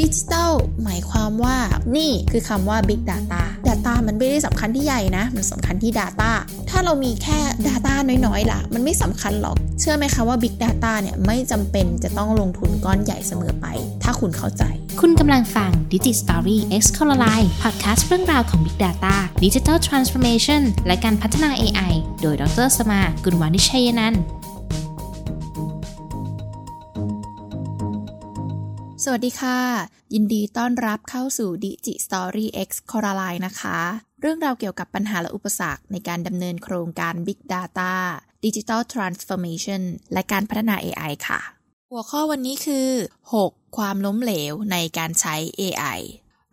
ดิจิทัลหมายความว่านี่คือคำว่า Big Data Data มันไม่ได้สำคัญที่ใหญ่นะ มันสำคัญที่ Data ถ้าเรามีแค่ Data น้อยๆล่ะ มันไม่สำคัญหรอก เชื่อไหมคะว่า Big Data เนี่ยไม่จำเป็นจะต้องลงทุนก้อนใหญ่เสมอไป ถ้าคุณเข้าใจ คุณกำลังฟัง Digi Story X c o l o r i e podcast เรื่องราวของ Big Data Digital Transformation และการพัฒนา AI โดยดรสมา กุลวานิชัยนันท์ สวัสดีค่ะ ยินดีต้อนรับเข้าสู่ Digi Story X Coraline นะคะ เรื่องราวเกี่ยวกับปัญหาและอุปสรรคในการดำเนินโครงการ Big Data Digital Transformation และการพัฒนา AI ค่ะ หัวข้อวันนี้คือ 6 ความล้มเหลวในการใช้ AI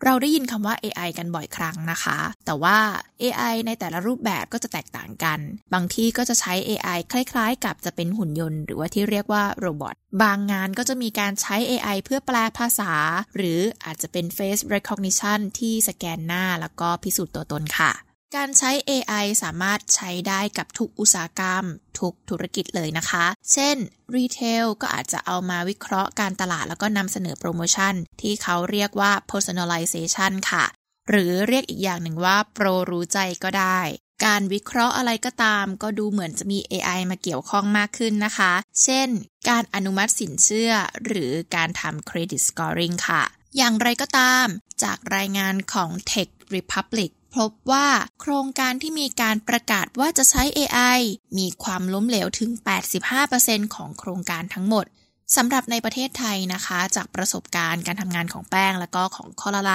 เราได้ยินคำว่า AI กันบ่อยครั้งนะคะ แต่ว่า AI ในแต่ละรูปแบบก็จะแตกต่างกัน บางที่ก็จะใช้ AI คล้ายๆ กับจะเป็นหุ่นยนต์ หรือว่าที่เรียกว่า robot บางงานก็จะมีการใช้ AI เพื่อแปลภาษา หรืออาจจะเป็น Face Recognition ที่สแกนหน้าแล้วก็พิสูจน์ตัวตนค่ะ การใช้ AI สามารถใช้ได้กับทุกอุตสาหกรรม ทุกธุรกิจเลยนะคะ เช่น รีเทลก็อาจจะเอามาวิเคราะห์การตลาดแล้วก็นำเสนอโปรโมชั่น ที่เขาเรียกว่า personalization ค่ะ หรือเรียกอีกอย่างหนึ่งว่าโปรรู้ใจก็ได้ การวิเคราะห์อะไรก็ตาม ก็ดูเหมือนจะมี AI มาเกี่ยวข้องมากขึ้นนะคะ เช่น การอนุมัติสินเชื่อ หรือการทำ credit scoring ค่ะ อย่างไรก็ตาม จากรายงานของ Tech Republic พบว่าโครงการที่มีการประกาศว่าจะใช้ AI มีความล้มเหลวถึง 85%ของโครงการทั้งหมดสำหรับในประเทศไทยนะคะ จากประสบการณ์การทำงานของแป้งและก็ของคอลลาไล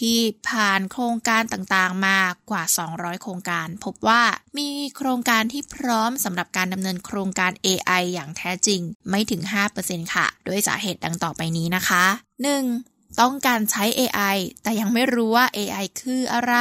ที่ผ่านโครงการต่างๆ มากว่า 200 โครงการ พบว่ามีโครงการที่พร้อมสำหรับการดำเนินโครงการ AI อย่างแท้จริง ไม่ถึง 5%ค่ะ ด้วยสาเหตุดังต่อไปนี้นะคะ 1. ต้องการใช้ AI แต่ยังไม่รู้ว่า AI คืออะไร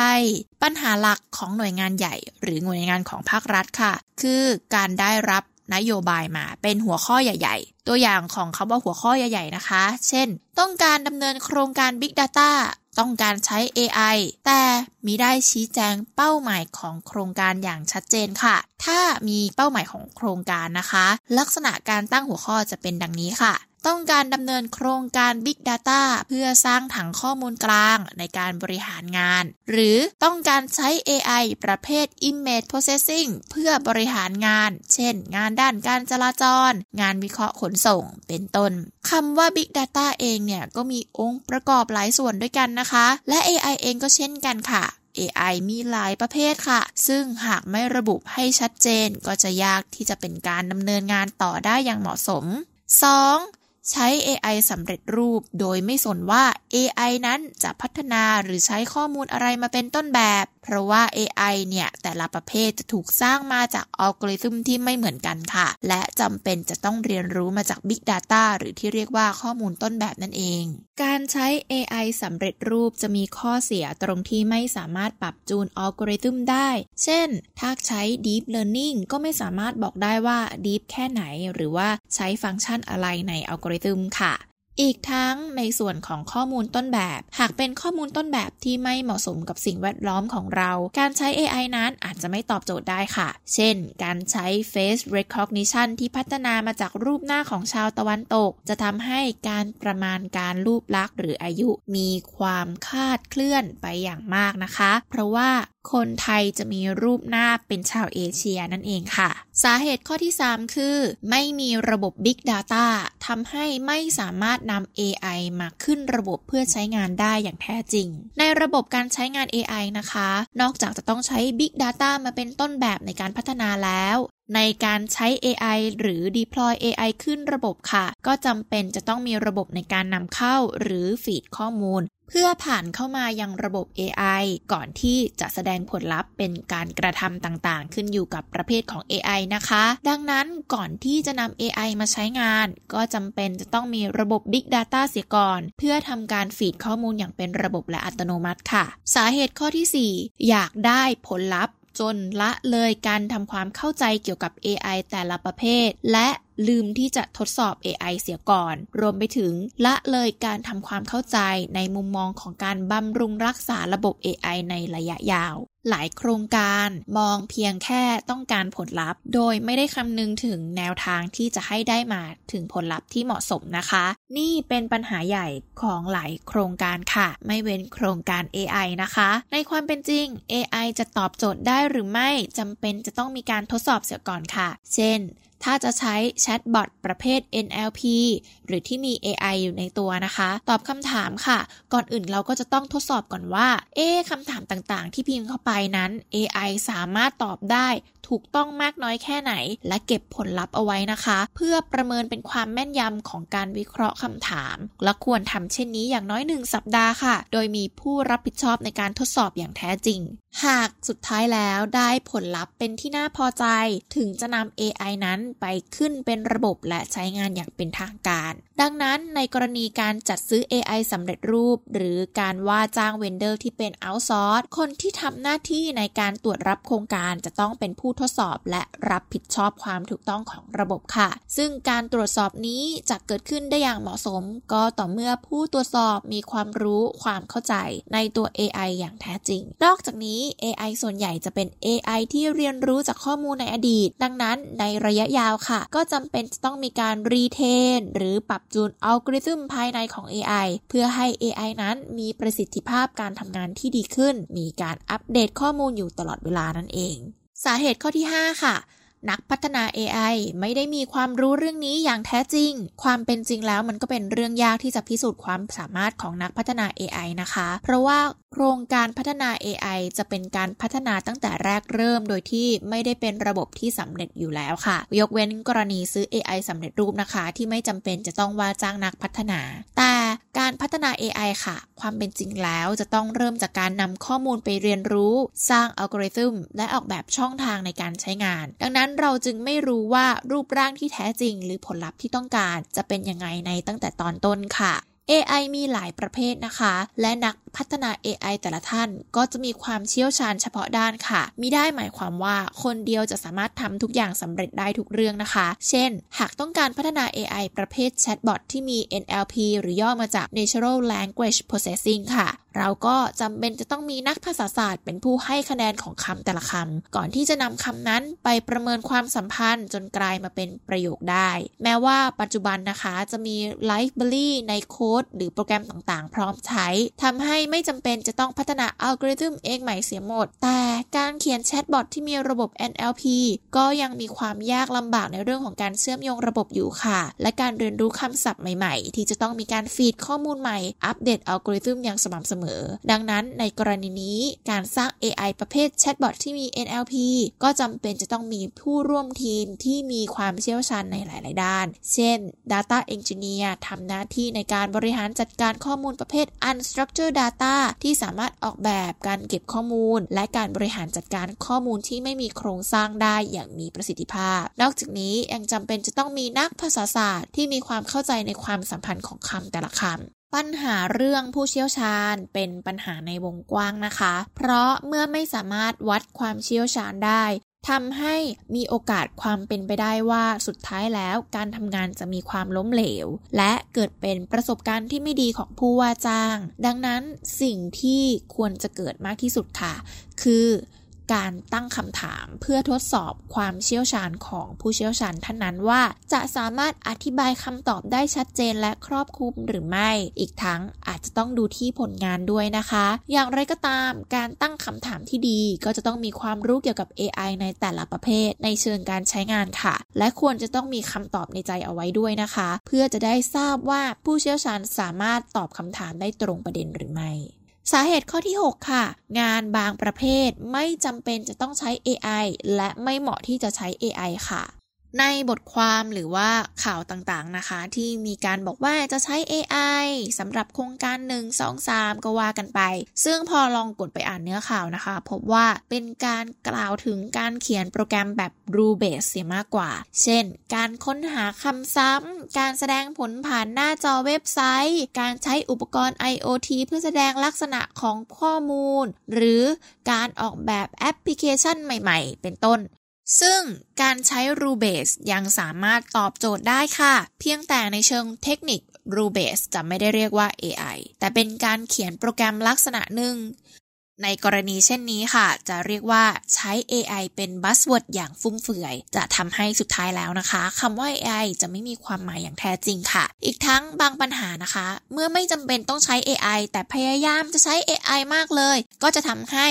ปัญหาหลักของหน่วยงานใหญ่ หรือหน่วยงานของภาครัฐค่ะ คือการได้รับนโยบายมาเป็นหัวข้อใหญ่ ๆ ตัวอย่างของคำว่าหัวข้อใหญ่ ๆ นะคะ เช่น ต้องการดำเนินโครงการ Big Data ต้องการใช้ AI แต่มีได้ชี้แจงเป้าหมายของโครงการอย่างชัดเจนค่ะ ถ้ามีเป้าหมายของโครงการนะคะ ลักษณะการตั้งหัวข้อจะเป็นดังนี้ค่ะ ต้องการดำเนินโครงการ Big Data เพื่อสร้างถังข้อมูลกลางในการบริหารงาน หรือต้องการใช้ AI ประเภท Image Processing เพื่อบริหารงาน เช่น งานด้านการจราจร งานวิเคราะห์ขนส่ง เป็นต้นคำว่า Big Data เองเนี่ย ก็มีองค์ประกอบหลายส่วนด้วยกันนะคะ และ AI เองก็เช่นกันค่ะ AI มีหลายประเภทค่ะ ซึ่งหากไม่ระบุให้ชัดเจน ก็จะยากที่จะเป็นการดำเนินงานต่อได้อย่างเหมาะสม 2. ใช้ AI สำเร็จรูป โดยไม่สนว่า AI นั้นจะพัฒนาหรือใช้ข้อมูลอะไรมาเป็นต้นแบบ เพราะว่า AI เนี่ย แต่ละประเภทจะถูกสร้างมาจากอัลกอริทึมที่ไม่เหมือนกันค่ะ และจำเป็นจะต้องเรียนรู้มาจาก Big Data หรือที่เรียกว่าข้อมูลต้นแบบนั่นเอง การใช้ AI สำเร็จรูปจะมีข้อเสียตรงที่ไม่สามารถปรับจูนอัลกอริทึมได้ เช่น ถ้าใช้ Deep Learning ก็ไม่สามารถบอกได้ว่า Deep แค่ไหน หรือว่าใช้ฟังก์ชันอะไรในอัลกอริทึมค่ะ อีกทั้งในส่วนของข้อมูลต้นแบบ หากเป็นข้อมูลต้นแบบที่ไม่เหมาะสมกับสิ่งแวดล้อมของเรา การใช้ AI นั้นอาจจะไม่ตอบโจทย์ได้ค่ะ เช่น การใช้ Face Recognition ที่พัฒนามาจากรูปหน้าของชาวตะวันตก จะทำให้การประมาณการรูปลักษณ์หรืออายุ มีความคาดเคลื่อนไปอย่างมากนะคะ เพราะว่า คนไทยจะมีรูปหน้าเป็นชาวเอเชียนั่นเองค่ะ สาเหตุข้อที่ 3 คือ ไม่มีระบบ Big Data ทำให้ไม่สามารถนำ AI มาขึ้นระบบเพื่อใช้งานได้อย่างแท้จริง ในระบบการใช้งาน AI นะคะ นอกจากจะต้องใช้ Big Data มาเป็นต้นแบบในการพัฒนาแล้วในการใช้ AI หรือ deploy AI ขึ้นระบบค่ะ ก็จำเป็นจะต้องมีระบบในการนำเข้าหรือฟีดข้อมูล เพื่อผ่านเข้ามายังระบบ AI ก่อนที่จะแสดงผลลัพธ์เป็นการกระทำต่างๆ ขึ้นอยู่กับประเภทของ AI นะคะ ดังนั้นก่อนที่จะนำ AI มาใช้งาน ก็จำเป็นจะต้องมีระบบ Big Data เสียก่อน เพื่อทำการฟีดข้อมูลอย่างเป็นระบบและอัตโนมัติค่ะ สาเหตุข้อที่ 4 อยากได้ผลลัพธ์ จนละเลยการทำความเข้าใจเกี่ยวกับ AI แต่ละประเภท และลืมที่จะทดสอบ AI เสียก่อน รวมไปถึงละเลยการทำความเข้าใจในมุมมองของการบำรุงรักษาระบบ AI ในระยะยาว หลายโครงการมองเพียงแค่ต้องการผลลัพธ์ โดยไม่ได้คำนึงถึงแนวทางที่จะให้ได้มาถึงผลลัพธ์ที่เหมาะสมนะคะ นี่เป็นปัญหาใหญ่ของหลายโครงการค่ะ ไม่เว้นโครงการ AI นะคะ ในความเป็นจริง AI จะตอบโจทย์ได้หรือไม่จำเป็นจะต้องมีการทดสอบเสียก่อนค่ะ เช่น ถ้าจะใช้แชทบอทประเภท NLP หรือที่มี AI อยู่ในตัวนะคะ ตอบคำถามค่ะ ก่อนอื่นเราก็จะต้องทดสอบก่อนว่า เอ๊คำถามต่างๆ ที่พิมพ์เข้าไปนั้น AI สามารถตอบได้ ถูกต้องมากน้อยแค่ไหน และเก็บผลลัพธ์เอาไว้นะคะ เพื่อประเมินเป็นความแม่นยำของการวิเคราะห์คำถาม และควรทำเช่นนี้อย่างน้อยหนึ่งสัปดาห์ค่ะ โดยมีผู้รับผิดชอบในการทดสอบอย่างแท้จริง หากสุดท้ายแล้วได้ผลลัพธ์เป็นที่น่าพอใจ ถึงจะนำ AI นั้นไปขึ้นเป็นระบบและใช้งานอย่างเป็นทางการ ดังนั้นในกรณีการจัดซื้อ AI สำเร็จรูป หรือการว่าจ้างเวนเดอร์ที่เป็นเอาท์ซอร์สคนที่ทำหน้าที่ในการตรวจรับโครงการจะต้องเป็นผู้ทดสอบและรับผิดชอบความถูกต้องของระบบค่ะ ซึ่งการตรวจสอบนี้จะเกิดขึ้นได้อย่างเหมาะสม ก็ต่อเมื่อผู้ตรวจสอบมีความรู้ความเข้าใจในตัว AI อย่างแท้จริง นอกจากนี้ AI ส่วนใหญ่จะเป็น AI ที่เรียนรู้จากข้อมูลในอดีต ดังนั้นในระยะยาวค่ะ ก็จำเป็นจะต้องมีการรีเทนหรือปรับจูนอัลกอริทึมภายในของ AI เพื่อให้ AI นั้นมีประสิทธิภาพการทำงานที่ดีขึ้น มีการอัปเดตข้อมูลอยู่ตลอดเวลานั่นเอง สาเหตุข้อที่ 5 ค่ะ นักพัฒนา AI ไม่ได้มีความรู้เรื่องนี้อย่างแท้จริง ความเป็นจริงแล้วมันก็เป็นเรื่องยากที่จะพิสูจน์ความสามารถของนักพัฒนา AI นะคะ เพราะว่า โครงการพัฒนา AI จะเป็นการพัฒนาตั้งแต่แรกเริ่ม โดยที่ไม่ได้เป็นระบบที่สำเร็จอยู่แล้วค่ะ ยกเว้นกรณีซื้อ AI สำเร็จรูปนะคะ ที่ไม่จำเป็นจะต้องว่าจ้างนักพัฒนา แต่การพัฒนา AI ค่ะ ความเป็นจริงแล้วจะต้องเริ่มจากการนำข้อมูลไปเรียนรู้ สร้างอัลกอริทึมและออกแบบช่องทางในการใช้งาน ดังนั้นเราจึงไม่รู้ว่ารูปร่างที่แท้จริง หรือผลลัพธ์ที่ต้องการจะเป็นยังไงในตั้งแต่ตอนต้นค่ะ AI มีหลายประเภทนะคะ และนักพัฒนา AI แต่ละท่านก็จะมีความเชี่ยวชาญเฉพาะด้านค่ะ มิได้หมายความว่าคนเดียวจะสามารถทำทุกอย่างสำเร็จได้ทุกเรื่องนะคะ เช่น หากต้องการพัฒนา AI ประเภทแชทบอทที่มี NLP หรือย่อมาจาก Natural Language Processing ค่ะ เราก็จำเป็นจะต้องมีนักภาษาศาสตร์ เป็นผู้ให้คะแนนของคำแต่ละคำก่อนที่จะนำคำนั้นไปประเมินความสัมพันธ์จนกลายมาเป็นประโยคได้ แม้ว่าปัจจุบันนะคะจะมี library ในโค้ดหรือโปรแกรมต่างๆ พร้อมใช้ทำให้ไม่จำเป็นจะต้องพัฒนาอัลกอริทึมเองใหม่เสียหมด แต่การเขียนแชทบอทที่มีระบบ NLP ก็ยังมีความยากลำบากในเรื่องของการเชื่อมโยงระบบอยู่ค่ะ และการเรียนรู้คำศัพท์ใหม่ ๆ ที่จะต้องมีการ feed ข้อมูลใหม่อัปเดตอัลกอริทึมอย่างสม่ำเสมอดังนั้นในกรณีนี้การสร้าง AI ประเภทแชทบอทที่มี NLP ก็จำเป็นจะต้องมีผู้ร่วมทีมที่มีความเชี่ยวชาญในหลาย ๆ ด้าน เช่น Data Engineer ทำหน้าที่ในการบริหารจัดการข้อมูลประเภท Unstructured Data ที่สามารถออกแบบการเก็บข้อมูล และการบริหารจัดการข้อมูลที่ไม่มีโครงสร้างได้อย่างมีประสิทธิภาพ นอกจากนี้ยังจำเป็นจะต้องมีนักภาษาศาสตร์ที่มีความเข้าใจในความสัมพันธ์ของคำแต่ละคำ ปัญหาเรื่องผู้เชี่ยวชาญเป็นปัญหาในวงกว้างนะคะ เพราะเมื่อไม่สามารถวัดความเชี่ยวชาญได้ทำให้มีโอกาสความเป็นไปได้ว่าสุดท้ายแล้วการทำงานจะมีความล้มเหลว และเกิดเป็นประสบการณ์ที่ไม่ดีของผู้ว่าจ้าง ดังนั้นสิ่งที่ควรจะเกิดมากที่สุดค่ะ คือ การตั้งคำถามเพื่อทดสอบความเชี่ยวชาญของผู้เชี่ยวชาญท่านนั้นว่า จะสามารถอธิบายคำตอบได้ชัดเจนและครอบคลุมหรือไม่ อีกทั้งอาจจะต้องดูที่ผลงานด้วยนะคะ อย่างไรก็ตามการตั้งคำถามที่ดีก็จะต้องมีความรู้เกี่ยวกับ AI ในแต่ละประเภท ในเชิงการใช้งานค่ะ และควรจะต้องมีคำตอบในใจเอาไว้ด้วยนะคะ เพื่อจะได้ทราบว่าผู้เชี่ยวชาญสามารถตอบคำถามได้ตรงประเด็นหรือไม่ สาเหตุข้อที่ 6 ค่ะ งานบางประเภทไม่จำเป็นจะต้องใช้ AI และไม่เหมาะที่จะใช้ AI ค่ะ ในบทความหรือว่าข่าวต่างๆนะคะ ที่มีการบอกว่าจะใช้ AI สำหรับโครงการ 1 2 3 ก็ว่ากันไป ซึ่งพอลองกดไปอ่านเนื้อข่าวนะคะ พบว่าเป็นการกล่าวถึงการเขียนโปรแกรมแบบ rule base เสียมากกว่า เช่น การค้นหาคำซ้ำ การแสดงผลผ่านหน้าจอเว็บไซต์ การใช้อุปกรณ์ IoT เพื่อแสดงลักษณะของข้อมูล หรือการออกแบบแอปพลิเคชันใหม่ ๆ เป็นต้น ซึ่งการใช้ Rubase ยังสามารถตอบโจทย์ได้ค่ะ เพียงแต่ในเชิงเทคนิค Rule-based จะไม่ได้เรียกว่า AI แต่เป็นการเขียนโปรแกรมลักษณะหนึ่ง ในกรณีเช่นนี้ค่ะ จะเรียกว่าใช้ AI เป็น buzzword อย่างฟุ่มเฟือย จะทำให้สุดท้ายแล้วนะคะคำว่า AI จะไม่มีความหมายอย่างแท้จริงค่ะ อีกทั้งบางปัญหานะคะ เมื่อไม่จำเป็นต้องใช้ AI แต่พยายามจะใช้ AI มากเลย ก็จะทำให้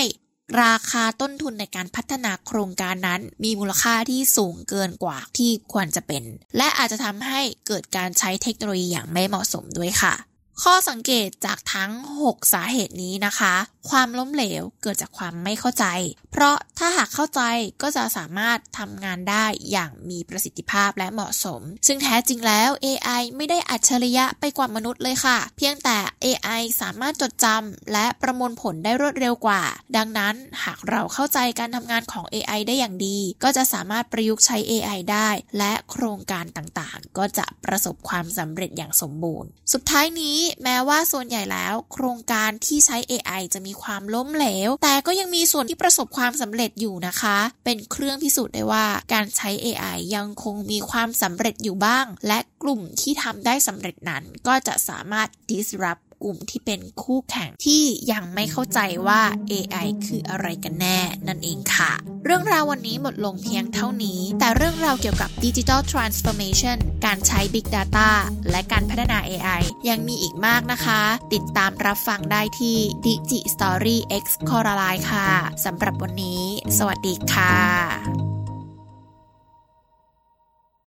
ราคาต้นทุนในการพัฒนาโครงการนั้น มีมูลค่าที่สูงเกินกว่าที่ควรจะเป็น และอาจจะทำให้เกิดการใช้เทคโนโลยีอย่างไม่เหมาะสมด้วยค่ะ ข้อสังเกตจากทั้ง 6 สาเหตุนี้นะคะ ความล้มเหลวเกิดจากความไม่เข้าใจ เพราะถ้าหากเข้าใจก็จะสามารถทำงานได้อย่างมีประสิทธิภาพและเหมาะสม ซึ่งแท้จริงแล้ว AI ไม่ได้อัจฉริยะไปกว่ามนุษย์เลยค่ะ เพียงแต่ AI สามารถจดจำและประมวลผลได้รวดเร็วกว่า ดังนั้นหากเราเข้าใจการทำงานของ AI ได้อย่างดี ก็จะสามารถประยุกต์ใช้ AI ได้ และโครงการต่างๆ ก็จะประสบความสำเร็จอย่างสมบูรณ์ สุดท้ายนี้แม้ว่าส่วนใหญ่แล้ว โครงการที่ใช้ AI จะมีความล้มเหลว แต่ก็ยังมีส่วนที่ประสบความสำเร็จอยู่นะคะ เป็นเครื่องพิสูจน์ได้ว่าการใช้ AI ยังคงมีความสำเร็จอยู่บ้าง และกลุ่มที่ทำได้สำเร็จนั้นก็จะสามารถ disrupt กลุ่มที่เป็นคู่แข่งที่ยังไม่เข้าใจว่า AI คืออะไรกันแน่นั่นเองค่ะ เรื่องราววันนี้หมดลงเพียงเท่านี้ แต่เรื่องราวเกี่ยวกับ Digital Transformation การใช้ Big Data และการพัฒนา AI ยังมีอีกมากนะคะ ติดตามรับฟังได้ที่ Digi Story X Coraline ค่ะสำหรับวันนี้ สวัสดีค่ะ